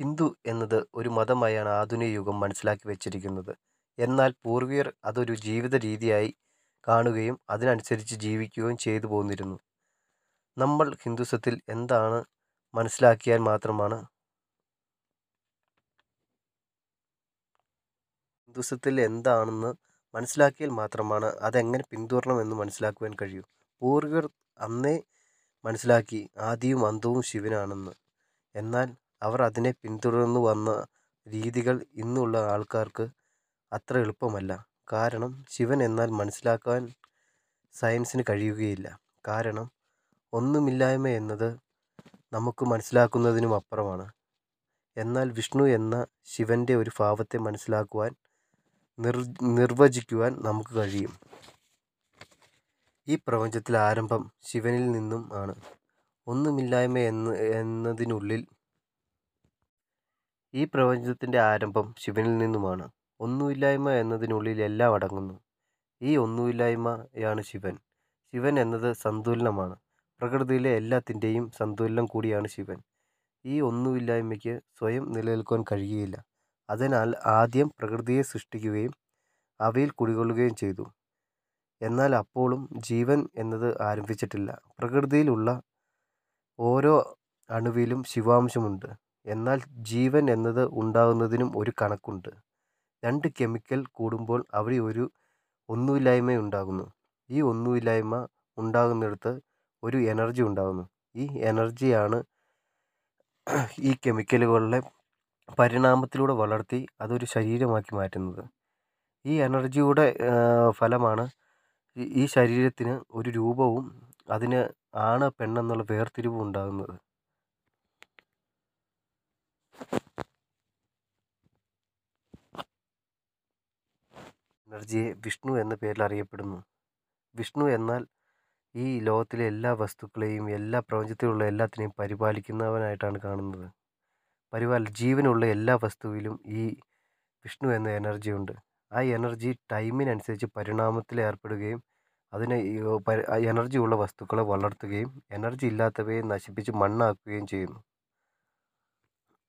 ഹിന്ദു എന്നത് ഒരു മതമായാണ് ആധുനിക യുഗം മനസ്സിലാക്കി വച്ചിരിക്കുന്നത്. എന്നാൽ പൂർവികർ അതൊരു ജീവിത രീതിയായി കാണുകയും അതിനനുസരിച്ച് ജീവിക്കുകയും ചെയ്തു പോന്നിരുന്നു. നമ്മൾ ഹിന്ദുസത്തിൽ എന്താണ് മനസ്സിലാക്കിയാൽ മാത്രമാണ്? ഹിന്ദുസത്തിൽ എന്താണെന്ന് മനസ്സിലാക്കിയാൽ മാത്രമാണ് അതെങ്ങനെ പിന്തുടരണമെന്ന് മനസ്സിലാക്കുവാൻ കഴിയൂ. പൂർവികർ അന്നേ മനസ്സിലാക്കി ആദിയും അന്തവും ശിവനാണെന്ന്. എന്നാൽ അവർ അതിനെ പിന്തുടർന്ന് വന്ന രീതികൾ ഇന്നുള്ള ആൾക്കാർക്ക് അത്ര എളുപ്പമല്ല. കാരണം ശിവൻ എന്നാൽ മനസ്സിലാക്കാൻ സയൻസിന് കഴിയുകയില്ല. കാരണം ഒന്നുമില്ലായ്മ എന്നത് നമുക്ക് മനസ്സിലാക്കുന്നതിനും അപ്പുറമാണ്. എന്നാൽ വിഷ്ണു എന്ന ശിവന്റെ ഒരു ഭാവത്തെ മനസ്സിലാക്കുവാൻ നിർ നിർവചിക്കുവാൻ നമുക്ക് കഴിയും. ഈ പ്രപഞ്ചത്തിലെ ആരംഭം ശിവനിൽ നിന്നും ആണ്. ഒന്നുമില്ലായ്മ എന്ന് എന്നതിനുള്ളിൽ ഈ പ്രപഞ്ചത്തിന്റെ ആരംഭം ശിവനിൽ നിന്നുമാണ്. ഒന്നുമില്ലായ്മ എന്നതിനുള്ളിൽ എല്ലാം അടങ്ങുന്നു. ഈ ഒന്നുമില്ലായ്മയാണ് ശിവൻ. ശിവൻ എന്നത് സന്തുലനമാണ്. പ്രകൃതിയിലെ എല്ലാത്തിന്റെയും സന്തുലനം കൂടിയാണ് ശിവൻ. ഈ ഒന്നുമില്ലായ്മയ്ക്ക് സ്വയം നിലനിൽക്കുവാൻ കഴിയുകയില്ല. അതിനാൽ ആദ്യം പ്രകൃതിയെ സൃഷ്ടിക്കുകയും അവയിൽ കുടികൊള്ളുകയും ചെയ്തു. എന്നാൽ അപ്പോഴും ജീവൻ എന്നത് ആരംഭിച്ചിട്ടില്ല. പ്രകൃതിയിലുള്ള ഓരോ അണുവിലും ശിവാംശമുണ്ട്. എന്നാൽ ജീവൻ എന്നത് ഉണ്ടാകുന്നതിനും ഒരു കണക്കുണ്ട്. രണ്ട് കെമിക്കൽ കൂടുമ്പോൾ അവിടെ ഒരു ഒന്നുമില്ലായ്മ ഉണ്ടാകുന്നു. ഈ ഒന്നുമില്ലായ്മ ഉണ്ടാകുന്നിടത്ത് ഒരു എനർജി ഉണ്ടാകുന്നു. ഈ എനർജിയാണ് ഈ കെമിക്കലുകളുടെ പരിണാമത്തിലൂടെ വളർത്തി അതൊരു ശരീരമാക്കി മാറ്റുന്നത്. ഈ എനർജിയുടെ ഫലമാണ് ഈ ശരീരത്തിന് ഒരു രൂപവും അതിന് ആണ് പെണ്ണെന്നുള്ള വേർതിരിവും ഉണ്ടാകുന്നത്. എനർജിയെ വിഷ്ണു എന്ന പേരിൽ അറിയപ്പെടുന്നു. വിഷ്ണു എന്നാൽ ഈ ലോകത്തിലെ എല്ലാ വസ്തുക്കളെയും എല്ലാ പ്രപഞ്ചത്തിലുള്ള എല്ലാത്തിനെയും പരിപാലിക്കുന്നവനായിട്ടാണ് കാണുന്നത്. പരിപാല ജീവനുള്ള എല്ലാ വസ്തുവിലും ഈ വിഷ്ണു എന്ന എനർജി ഉണ്ട്. ആ എനർജി ടൈമിനനുസരിച്ച് പരിണാമത്തിൽ ഏർപ്പെടുകയും അതിനെ എനർജി ഉള്ള വസ്തുക്കളെ വളർത്തുകയും എനർജി ഇല്ലാത്തവയെ നശിപ്പിച്ച് മണ്ണാക്കുകയും ചെയ്യുന്നു.